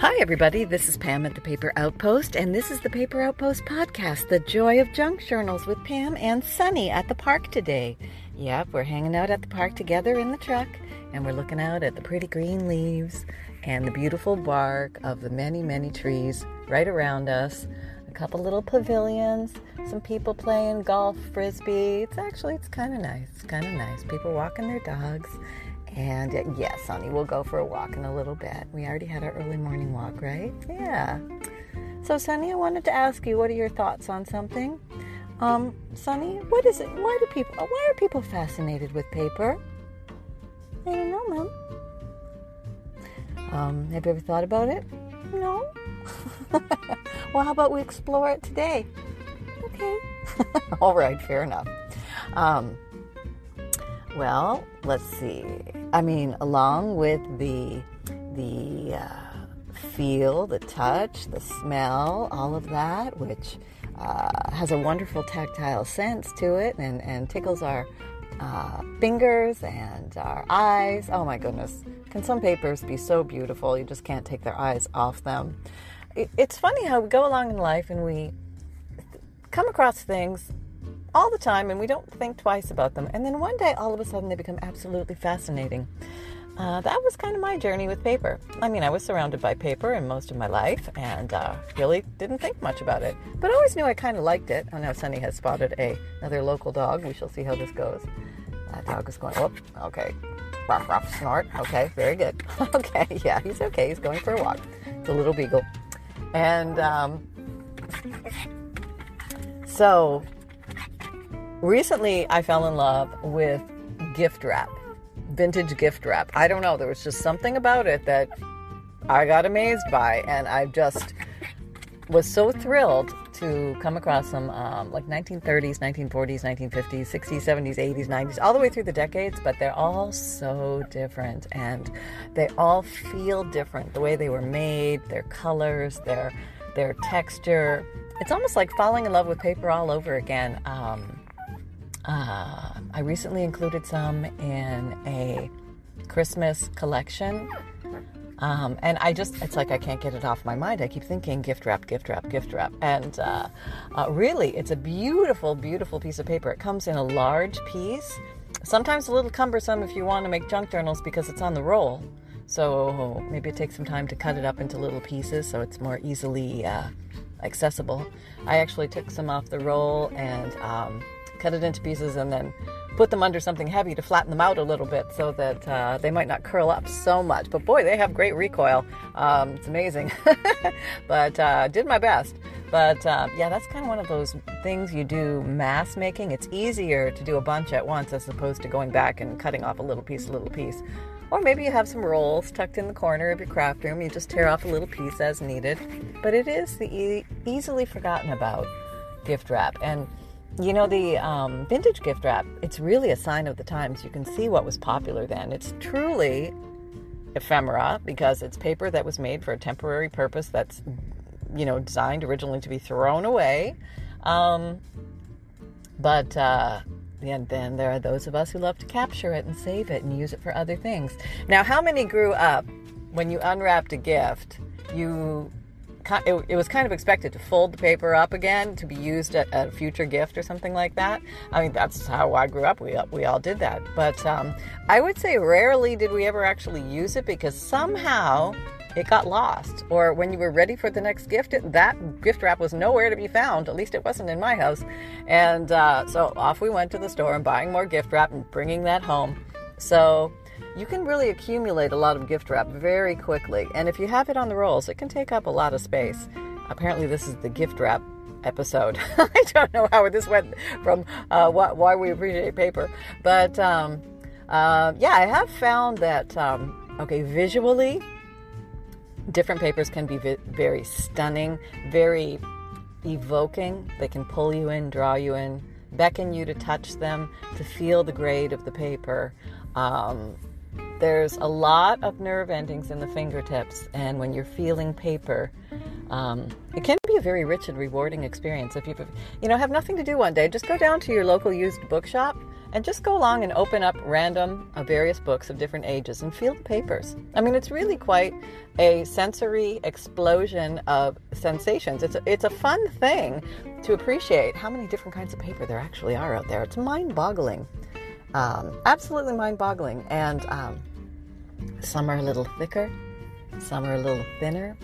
Hi, everybody. This is Pam at the Paper Outpost, and this is the Paper Outpost podcast, The Joy of Junk Journals with Pam and Sunny at the park today. Yep, we're hanging out at the park together in the truck, and we're looking out at the pretty green leaves and the beautiful bark of the many, many trees right around us. A couple little pavilions, some people playing golf, frisbee. It's actually, it's kind of nice. It's kind of nice. People walking their dogs and uh, yes, honey, we'll go for a walk in a little bit. We already had our early morning walk, right? Yeah. So, Sunny, I wanted to ask you, what are your thoughts on something? Um, Sunny, what is it? Why do people? Why are people fascinated with paper? I don't know, Mom. Um, have you ever thought about it? No. well, how about we explore it today? Okay. All right, fair enough. Um, well, let's see. I mean, along with the the uh, feel, the touch, the smell, all of that, which uh, has a wonderful tactile sense to it and, and tickles our uh, fingers and our eyes. Oh my goodness. Can some papers be so beautiful you just can't take their eyes off them? It, it's funny how we go along in life and we come across things all the time and we don't think twice about them. And then one day, all of a sudden, they become absolutely fascinating. Uh, that was kind of my journey with paper. I mean, I was surrounded by paper in most of my life and uh, really didn't think much about it. But always knew I kind of liked it. I know Sunny has spotted a, another local dog. We shall see how this goes. That dog is going, whoop, okay. Ruff, ruff, snort. Okay, very good. okay, yeah, he's okay. He's going for a walk. It's a little beagle. And um, so recently I fell in love with gift wrap, vintage gift wrap. I don't know, there was just something about it that I got amazed by, and I just was so thrilled to come across some um, like 1930s, 1940s, 1950s, 60s, 70s, 80s, 90s, all the way through the decades, but they're all so different and they all feel different. The way they were made, their colors, their their texture. It's almost like falling in love with paper all over again. Um, uh, I recently included some in a Christmas collection. Um, and I just, it's like I can't get it off my mind. I keep thinking gift wrap, gift wrap, gift wrap. And uh, uh, really, it's a beautiful, beautiful piece of paper. It comes in a large piece, sometimes a little cumbersome if you want to make junk journals because it's on the roll. So maybe it takes some time to cut it up into little pieces so it's more easily uh, accessible. I actually took some off the roll and um, cut it into pieces, and then put them under something heavy to flatten them out a little bit so that uh, they might not curl up so much. But boy, they have great recoil. Um, it's amazing. but uh, did my best. But uh, yeah, that's kind of one of those things you do mass making. It's easier to do a bunch at once as opposed to going back and cutting off a little piece, a little piece. Or maybe you have some rolls tucked in the corner of your craft room. You just tear off a little piece as needed. But it is the e- easily forgotten about gift wrap. And you know, the um, vintage gift wrap, it's really a sign of the times. You can see what was popular then. It's truly ephemera because it's paper that was made for a temporary purpose that's, you know, designed originally to be thrown away. Um, but uh, and then there are those of us who love to capture it and save it and use it for other things. Now, how many grew up when you unwrapped a gift? You it, it, was kind of expected to fold the paper up again to be used at a future gift or something like that. I mean, that's how I grew up. We, we all did that. But um, I would say rarely did we ever actually use it because somehow it got lost. Or when you were ready for the next gift, it, that gift wrap was nowhere to be found. At least it wasn't in my house. And uh, so off we went to the store and buying more gift wrap and bringing that home. So you can really accumulate a lot of gift wrap very quickly. And if you have it on the rolls, it can take up a lot of space. Apparently, this is the gift wrap episode. I don't know how this went from uh, why we appreciate paper. But um, uh, yeah, I have found that, um, okay, visually, different papers can be vi- very stunning, very evoking. They can pull you in, draw you in, beckon you to touch them, to feel the grade of the paper. Um, there's a lot of nerve endings in the fingertips, and when you're feeling paper, um, it can be a very rich and rewarding experience. If you, you know, have nothing to do one day, just go down to your local used bookshop and just go along and open up random uh, various books of different ages and feel the papers. I mean, it's really quite a sensory explosion of sensations. It's a, it's a fun thing to appreciate how many different kinds of paper there actually are out there. It's mind boggling. Um, absolutely mind boggling. And um, some are a little thicker, some are a little thinner.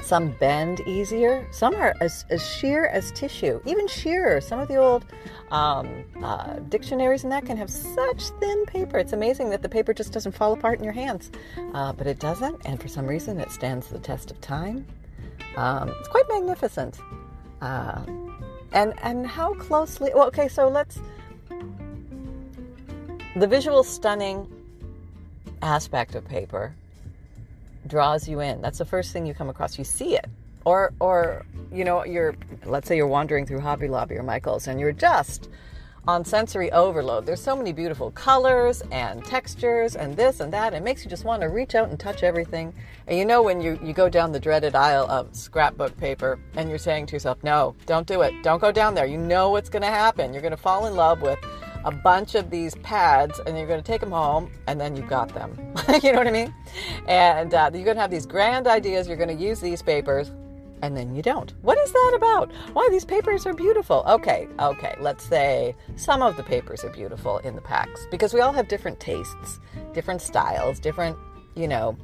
Some bend easier. Some are as, as sheer as tissue, even sheerer. Some of the old um, uh, dictionaries and that can have such thin paper. It's amazing that the paper just doesn't fall apart in your hands. Uh, but it doesn't, and for some reason it stands the test of time. Um, it's quite magnificent. Uh, and and how closely well okay so let's the visual stunning aspect of paper draws you in. That's the first thing you come across. You see it. Or or you know, you're let's say you're wandering through Hobby Lobby or Michael's and you're just on sensory overload. There's so many beautiful colors and textures and this and that. It makes you just want to reach out and touch everything. And you know when you, you go down the dreaded aisle of scrapbook paper and you're saying to yourself, no, don't do it. Don't go down there. You know what's going to happen. You're going to fall in love with a bunch of these pads and you're going to take them home and then you've got them. you know what I mean? And uh, you're going to have these grand ideas. You're going to use these papers and then you don't. What is that about? Why these papers are beautiful? Okay, okay, let's say some of the papers are beautiful in the packs because we all have different tastes, different styles, different, you know,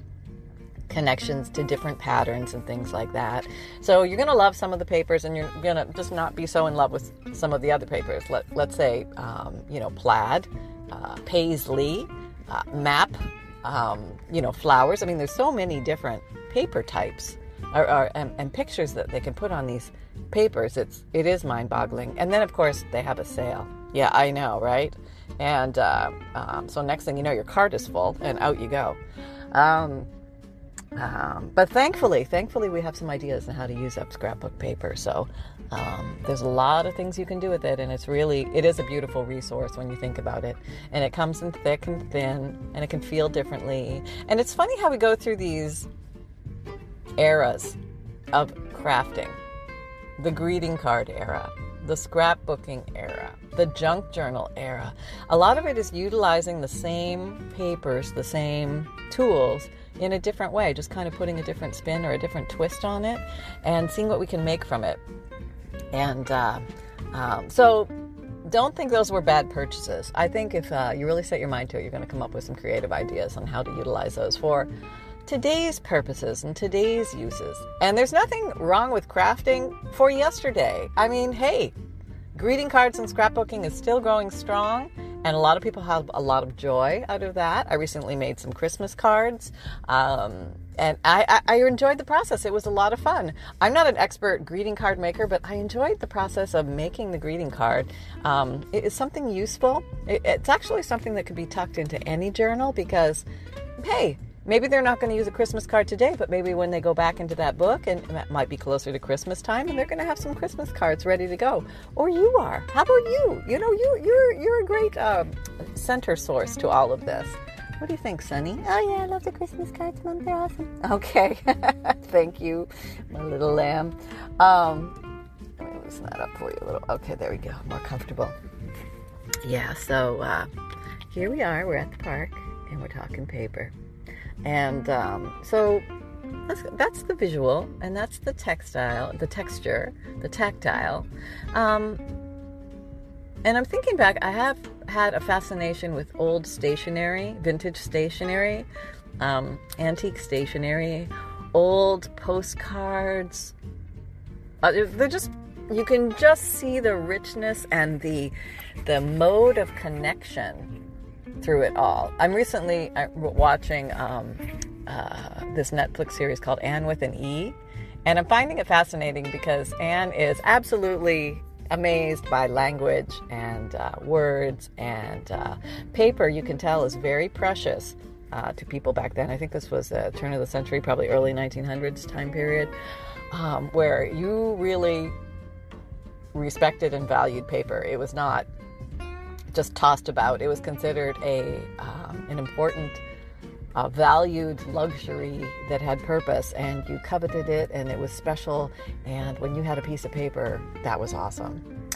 connections to different patterns and things like that. So you're going to love some of the papers and you're going to just not be so in love with some of the other papers. Let, let's say, um, you know, plaid, uh, paisley, uh, map, um, you know, flowers. I mean, there's so many different paper types and, and, pictures that they can put on these papers. It's it is mind boggling. And then of course they have a sale. Yeah, I know, right? And uh, um, so next thing you know, your cart is full and out you go. Um, um, but thankfully, thankfully, we have some ideas on how to use up scrapbook paper. So um, there's a lot of things you can do with it, and it's really it is a beautiful resource when you think about it. And it comes in thick and thin, and it can feel differently. And it's funny how we go through these eras of crafting: the greeting card era, the scrapbooking era, the junk journal era. A lot of it is utilizing the same papers, the same tools in a different way, just kind of putting a different spin or a different twist on it and seeing what we can make from it. And uh, um, so don't think those were bad purchases. I think if uh, you really set your mind to it, you're going to come up with some creative ideas on how to utilize those for today's purposes and today's uses. And there's nothing wrong with crafting for yesterday. I mean, hey, greeting cards and scrapbooking is still growing strong and a lot of people have a lot of joy out of that. I recently made some Christmas cards, um, and I, I, I, enjoyed the process. It was a lot of fun. I'm not an expert greeting card maker, but I enjoyed the process of making the greeting card. Um, it is something useful. It, it's actually something that could be tucked into any journal because, hey, maybe they're not going to use a Christmas card today, but maybe when they go back into that book, and that might be closer to Christmas time, and they're going to have some Christmas cards ready to go. Or you are. How about you? You know, you you're you're a great uh, center source to all of this. What do you think, Sunny? Oh yeah, I love the Christmas cards, Mom. They're awesome. Okay, thank you, my little lamb. Um, let me loosen that up for you a little. Okay, there we go. More comfortable. Yeah. So uh, here we are. We're at the park, and we're talking paper. And um, so that's, that's, the visual, and that's the textile, the texture, the tactile. Um, and I'm thinking back, I have had a fascination with old stationery, vintage stationery, um, antique stationery, old postcards. Uh, they're just you can just see the richness and the the mode of connection through it all. I'm recently uh, watching um, uh, this Netflix series called Anne with an E, and I'm finding it fascinating because Anne is absolutely amazed by language and uh, words and uh, paper. You can tell is very precious uh, to people back then. I think this was a turn of the century, probably early 1900s time period, um, where you really respected and valued paper. It was not just tossed about. It was considered a um, an important, uh, valued luxury that had purpose, and you coveted it, and it was special. And when you had a piece of paper, that was awesome.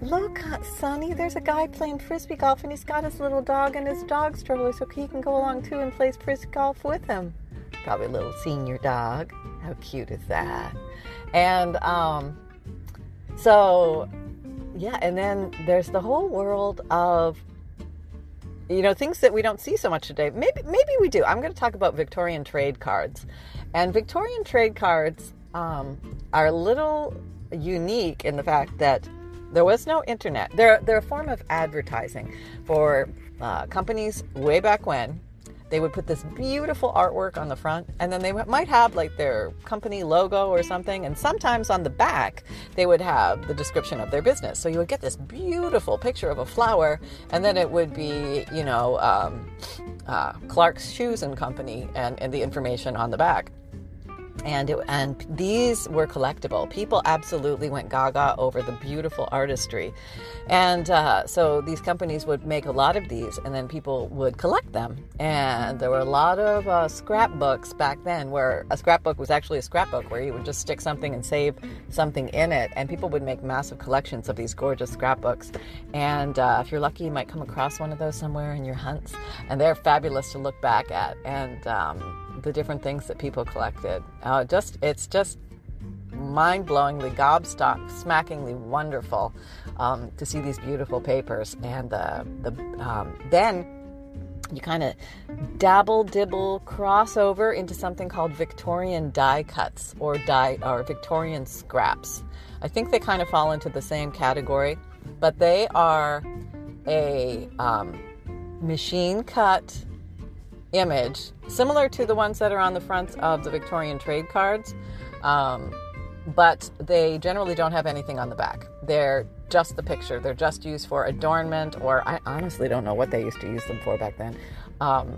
Look, Sunny, there's a guy playing frisbee golf and he's got his little dog and his dog stroller so he can go along too and play frisbee golf with him. Probably a little senior dog. How cute is that? And um, so, yeah, and then there's the whole world of you know things that we don't see so much today. Maybe maybe we do. I'm going to talk about victorian trade cards. And victorian trade cards um, are a little unique in the fact that there was no internet. They're, they're a form of advertising for uh, companies way back when they would put this beautiful artwork on the front and then they might have like their company logo or something and sometimes on the back they would have the description of their business. So you would get this beautiful picture of a flower and then it would be you know um, uh, clark's shoes and company and, and the information on the back and it, and these were collectible. People absolutely went gaga over the beautiful artistry, and uh, so these companies would make a lot of these, and then people would collect them. And there were a lot of uh, scrapbooks back then, where a scrapbook was actually a scrapbook where you would just stick something and save something in it, and people would make massive collections of these gorgeous scrapbooks. And uh, if you're lucky, you might come across one of those somewhere in your hunts, and they're fabulous to look back at. And um, the different things that people collected. Uh, just it's just mind-blowingly, gobstock, smackingly wonderful um, to see these beautiful papers. And the the um, then you kind of dabble dibble cross over into something called Victorian die cuts or die or Victorian scraps. I think they kind of fall into the same category, but they are a um, machine cut image, similar to the ones that are on the fronts of the Victorian trade cards, um, but they generally don't have anything on the back. They're just the picture. They're just used for adornment, or I honestly don't know what they used to use them for back then. Um,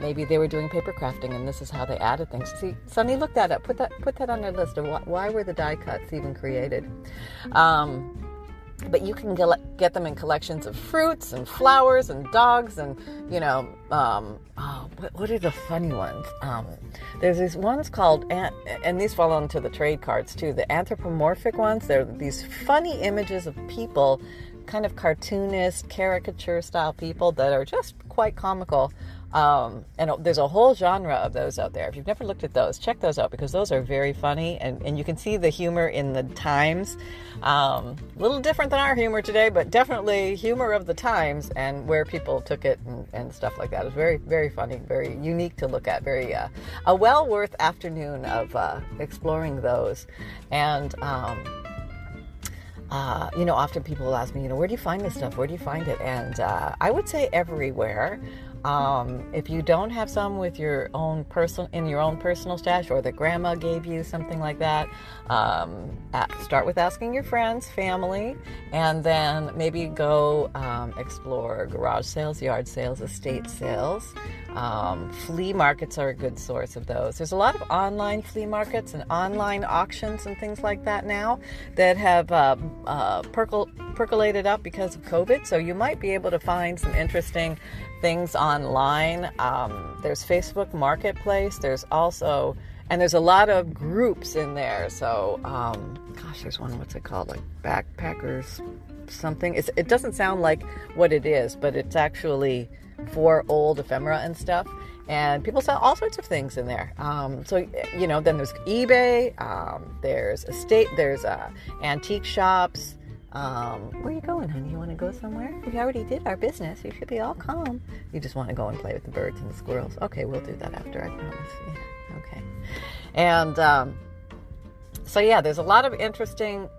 maybe they were doing paper crafting, and this is how they added things. See, Sunny, look that up. Put that put that on your list of why, why were the die cuts even created. Um, but you can get them in collections of fruits and flowers and dogs and you know um, oh, what, are the funny ones? Um, there's these ones called and these fall into the trade cards too the anthropomorphic ones. They're these funny images of people kind of cartoonist caricature style people that are just quite comical um, and there's a whole genre of those out there. If you've never looked at those, check those out because those are very funny and, and you can see the humor in the times. Um, a little different than our humor today, but definitely humor of the times and where people took it and, and stuff like that. Very, very funny, very unique to look at. Very uh, a well worth afternoon of uh, exploring those. And um, uh, you know, often people will ask me, you know, where do you find this stuff? Where do you find it? And uh, I would say everywhere. Um, if you don't have some with your own personal in your own personal stash, or that grandma gave you something like that, um, start with asking your friends, family, and then maybe go um, explore garage sales, yard sales, estate sales. Um, flea markets are a good source of those. There's a lot of online flea markets and online auctions and things like that now that have uh, uh, percol- percolated up because of COVID. So you might be able to find some interesting things online. Um, there's Facebook Marketplace. There's also, and there's a lot of groups in there. So, um, gosh, there's one, what's it called? Like Backpackers something. It's, it doesn't sound like what it is, but it's actually for old ephemera and stuff. And people sell all sorts of things in there. Um, so, you know, then there's eBay, um, there's estate, there's uh, antique shops, um, where are you going, honey? You want to go somewhere? We already did our business. You should be all calm. You just want to go and play with the birds and the squirrels. Okay, we'll do that after, I promise. Yeah, okay. And um, so, yeah, there's a lot of interesting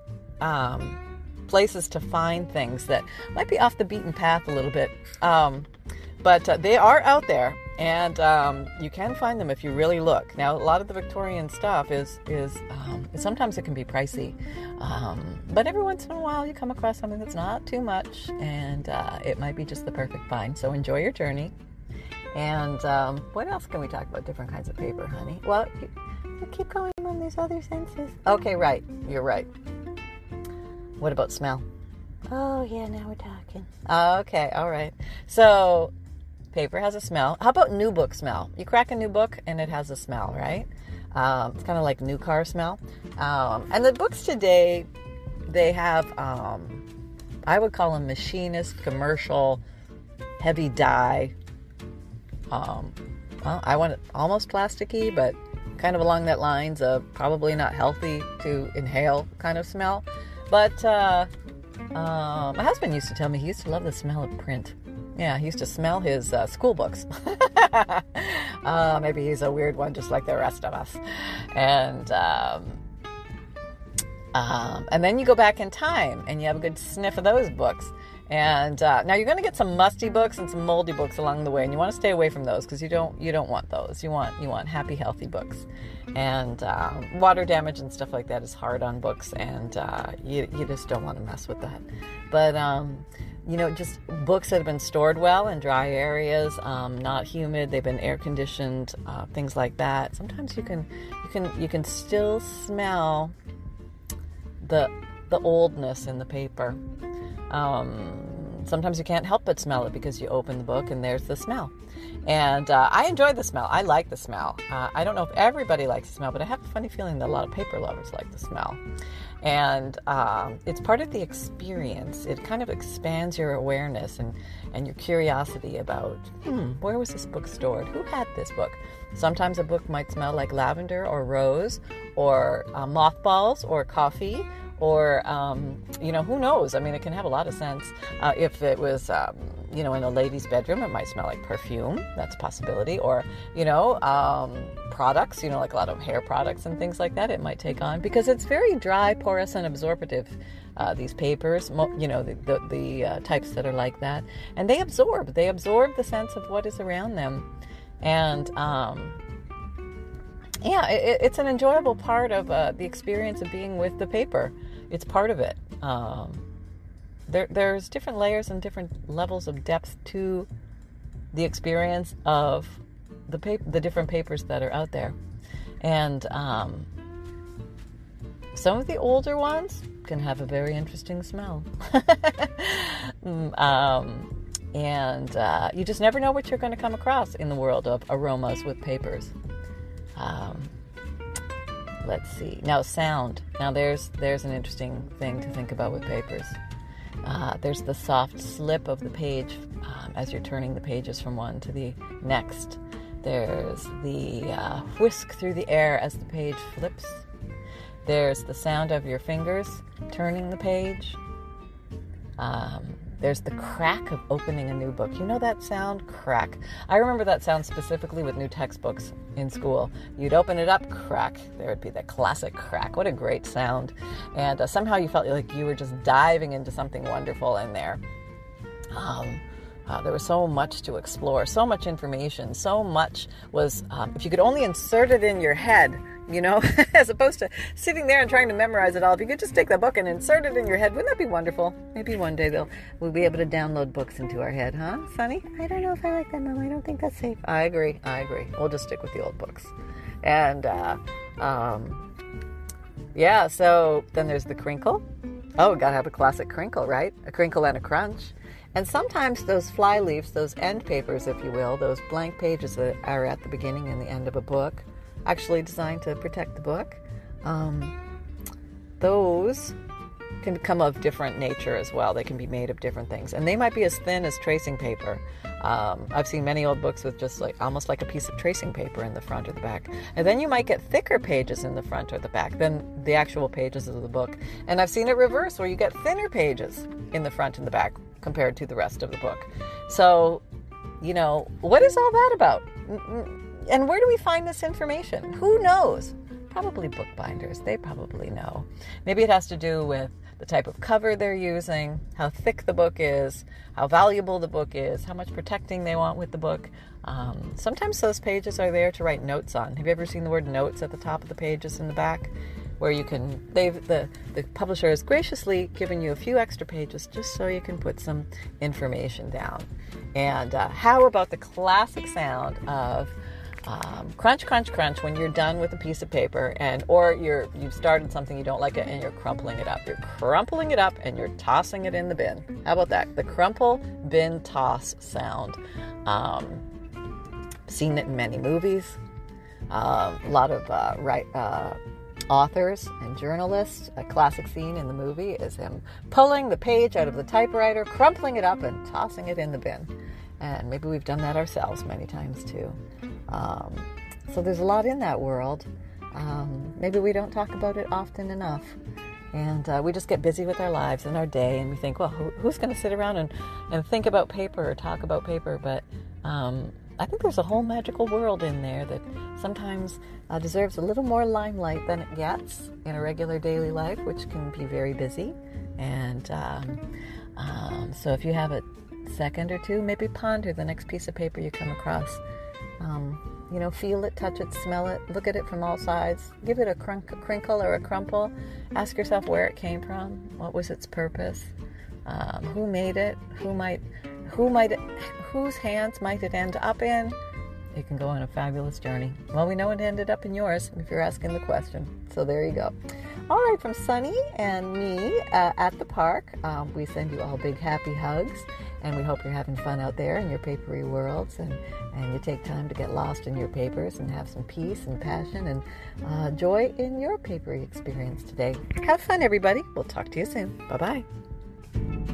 um, places to find things that might be off the beaten path a little bit. Um, but uh, they are out there and um, you can find them if you really look. Now, a lot of the Victorian stuff is is um, sometimes it can be pricey, um, but every once in a while you come across something that's not too much, and uh, it might be just the perfect find. So enjoy your journey. And um, what else can we talk about? Different kinds of paper, honey. Well, you, you keep going on these other senses. Okay, right. You're right. What about smell? Oh yeah, now we're talking. Okay, all right. So Paper has a smell. How about new book smell? You crack a new book and it has a smell, right? Um, it's kind of like new car smell. Um, and the books today, they have um, I would call them machinist, commercial, heavy dye. Um, well, I want it almost plasticky, but kind of along that lines of probably not healthy to inhale kind of smell. But uh, uh, my husband used to tell me he used to love the smell of print. Yeah, he used to smell his uh, school books. uh, maybe he's a weird one, just like the rest of us. And um, um, and then you go back in time and you have a good sniff of those books. And uh, now you're going to get some musty books and some moldy books along the way, and you want to stay away from those because you don't you don't want those. You want you want happy, healthy books. And uh, water damage and stuff like that is hard on books, and uh, you you just don't want to mess with that. But um, you know, just books that have been stored well in dry areas, um, not humid. They've been air conditioned, uh, things like that. Sometimes you can you can you can still smell the the oldness in the paper. Um, sometimes you can't help but smell it because you open the book and there's the smell. And uh, I enjoy the smell. I like the smell. Uh, I don't know if everybody likes the smell, but I have a funny feeling that a lot of paper lovers like the smell. And um, it's part of the experience. It kind of expands your awareness and, and your curiosity about, hmm, where was this book stored? Who had this book? Sometimes a book might smell like lavender or rose or uh, mothballs or coffee or um, you know who knows i mean it can have a lot of sense uh, if it was um, you know in a lady's bedroom it might smell like perfume that's a possibility or you know um, products you know like a lot of hair products and things like that it might take on because it's very dry porous and absorptive uh, these papers you know the, the, the uh, types that are like that and they absorb they absorb the sense of what is around them and um, yeah, it, it's an enjoyable part of uh, the experience of being with the paper. It's part of it. Um, there, there's different layers and different levels of depth to the experience of the paper, the different papers that are out there, and um, some of the older ones can have a very interesting smell. Mm, um, and uh, you just never know what you're going to come across in the world of aromas with papers. Um, let's see. Now sound. Now there's there's an interesting thing to think about with papers. Uh, there's the soft slip of the page um, as you're turning the pages from one to the next. There's the uh, whisk through the air as the page flips. There's the sound of your fingers turning the page. Um, there's the crack of opening a new book. You know that sound? Crack. I remember that sound specifically with new textbooks in school. You'd open it up, crack. There would be that classic crack. What a great sound. And uh, somehow you felt like you were just diving into something wonderful in there. Um, uh, there was so much to explore, so much information, so much was, um, if you could only insert it in your head, you know, as opposed to sitting there and trying to memorize it all. If you could just take the book and insert it in your head, wouldn't that be wonderful? Maybe one day they'll we'll be able to download books into our head, huh, Sunny? I don't know if I like that, Mom. I don't think that's safe. I agree. I agree. We'll just stick with the old books. And uh, um, yeah, so then there's the crinkle. Oh, gotta have a classic crinkle, right? A crinkle and a crunch. And sometimes those fly leaves, those end papers, if you will, those blank pages that are at the beginning and the end of a book, actually designed to protect the book, um, those can come of different nature as well. They can be made of different things, and they might be as thin as tracing paper. Um, I've seen many old books with just like almost like a piece of tracing paper in the front or the back, and then you might get thicker pages in the front or the back than the actual pages of the book. And I've seen it reverse, where you get thinner pages in the front and the back compared to the rest of the book. So, you know, what is all that about? And where do we find this information? Who knows? Probably bookbinders. They probably know. Maybe it has to do with the type of cover they're using, how thick the book is, how valuable the book is, how much protecting they want with the book. Um, sometimes those pages are there to write notes on. Have you ever seen the word notes at the top of the pages in the back? Where you can they've the the publisher has graciously given you a few extra pages just so you can put some information down. And uh, how about the classic sound of um, crunch crunch crunch when you're done with a piece of paper and or you're you've started something you don't like it and you're crumpling it up. You're crumpling it up and you're tossing it in the bin. How about that? The crumple bin toss sound. Um, seen it in many movies. Um, a lot of uh, right uh, authors and journalists. A classic scene in the movie is him pulling the page out of the typewriter, crumpling it up, and tossing it in the bin. And maybe we've done that ourselves many times too. Um, so there's a lot in that world. Um, maybe we don't talk about it often enough. And uh, we just get busy with our lives and our day, and we think, well, who, who's going to sit around and, and think about paper or talk about paper? But um, I think there's a whole magical world in there that sometimes uh, deserves a little more limelight than it gets in a regular daily life, which can be very busy. And um, um, so if you have a second or two, maybe ponder the next piece of paper you come across. Um, you know, feel it, touch it, smell it, look at it from all sides, give it a crunk- crinkle or a crumple. Ask yourself where it came from, what was its purpose, um, who made it, who might, who might, whose hands might it end up in. It can go on a fabulous journey. Well, we know it ended up in yours if you're asking the question. So there you go. All right, from Sunny and me uh, at the park, um, we send you all big happy hugs. And we hope you're having fun out there in your papery worlds and, and you take time to get lost in your papers and have some peace and passion and uh, joy in your papery experience today. Have fun, everybody. We'll talk to you soon. Bye bye.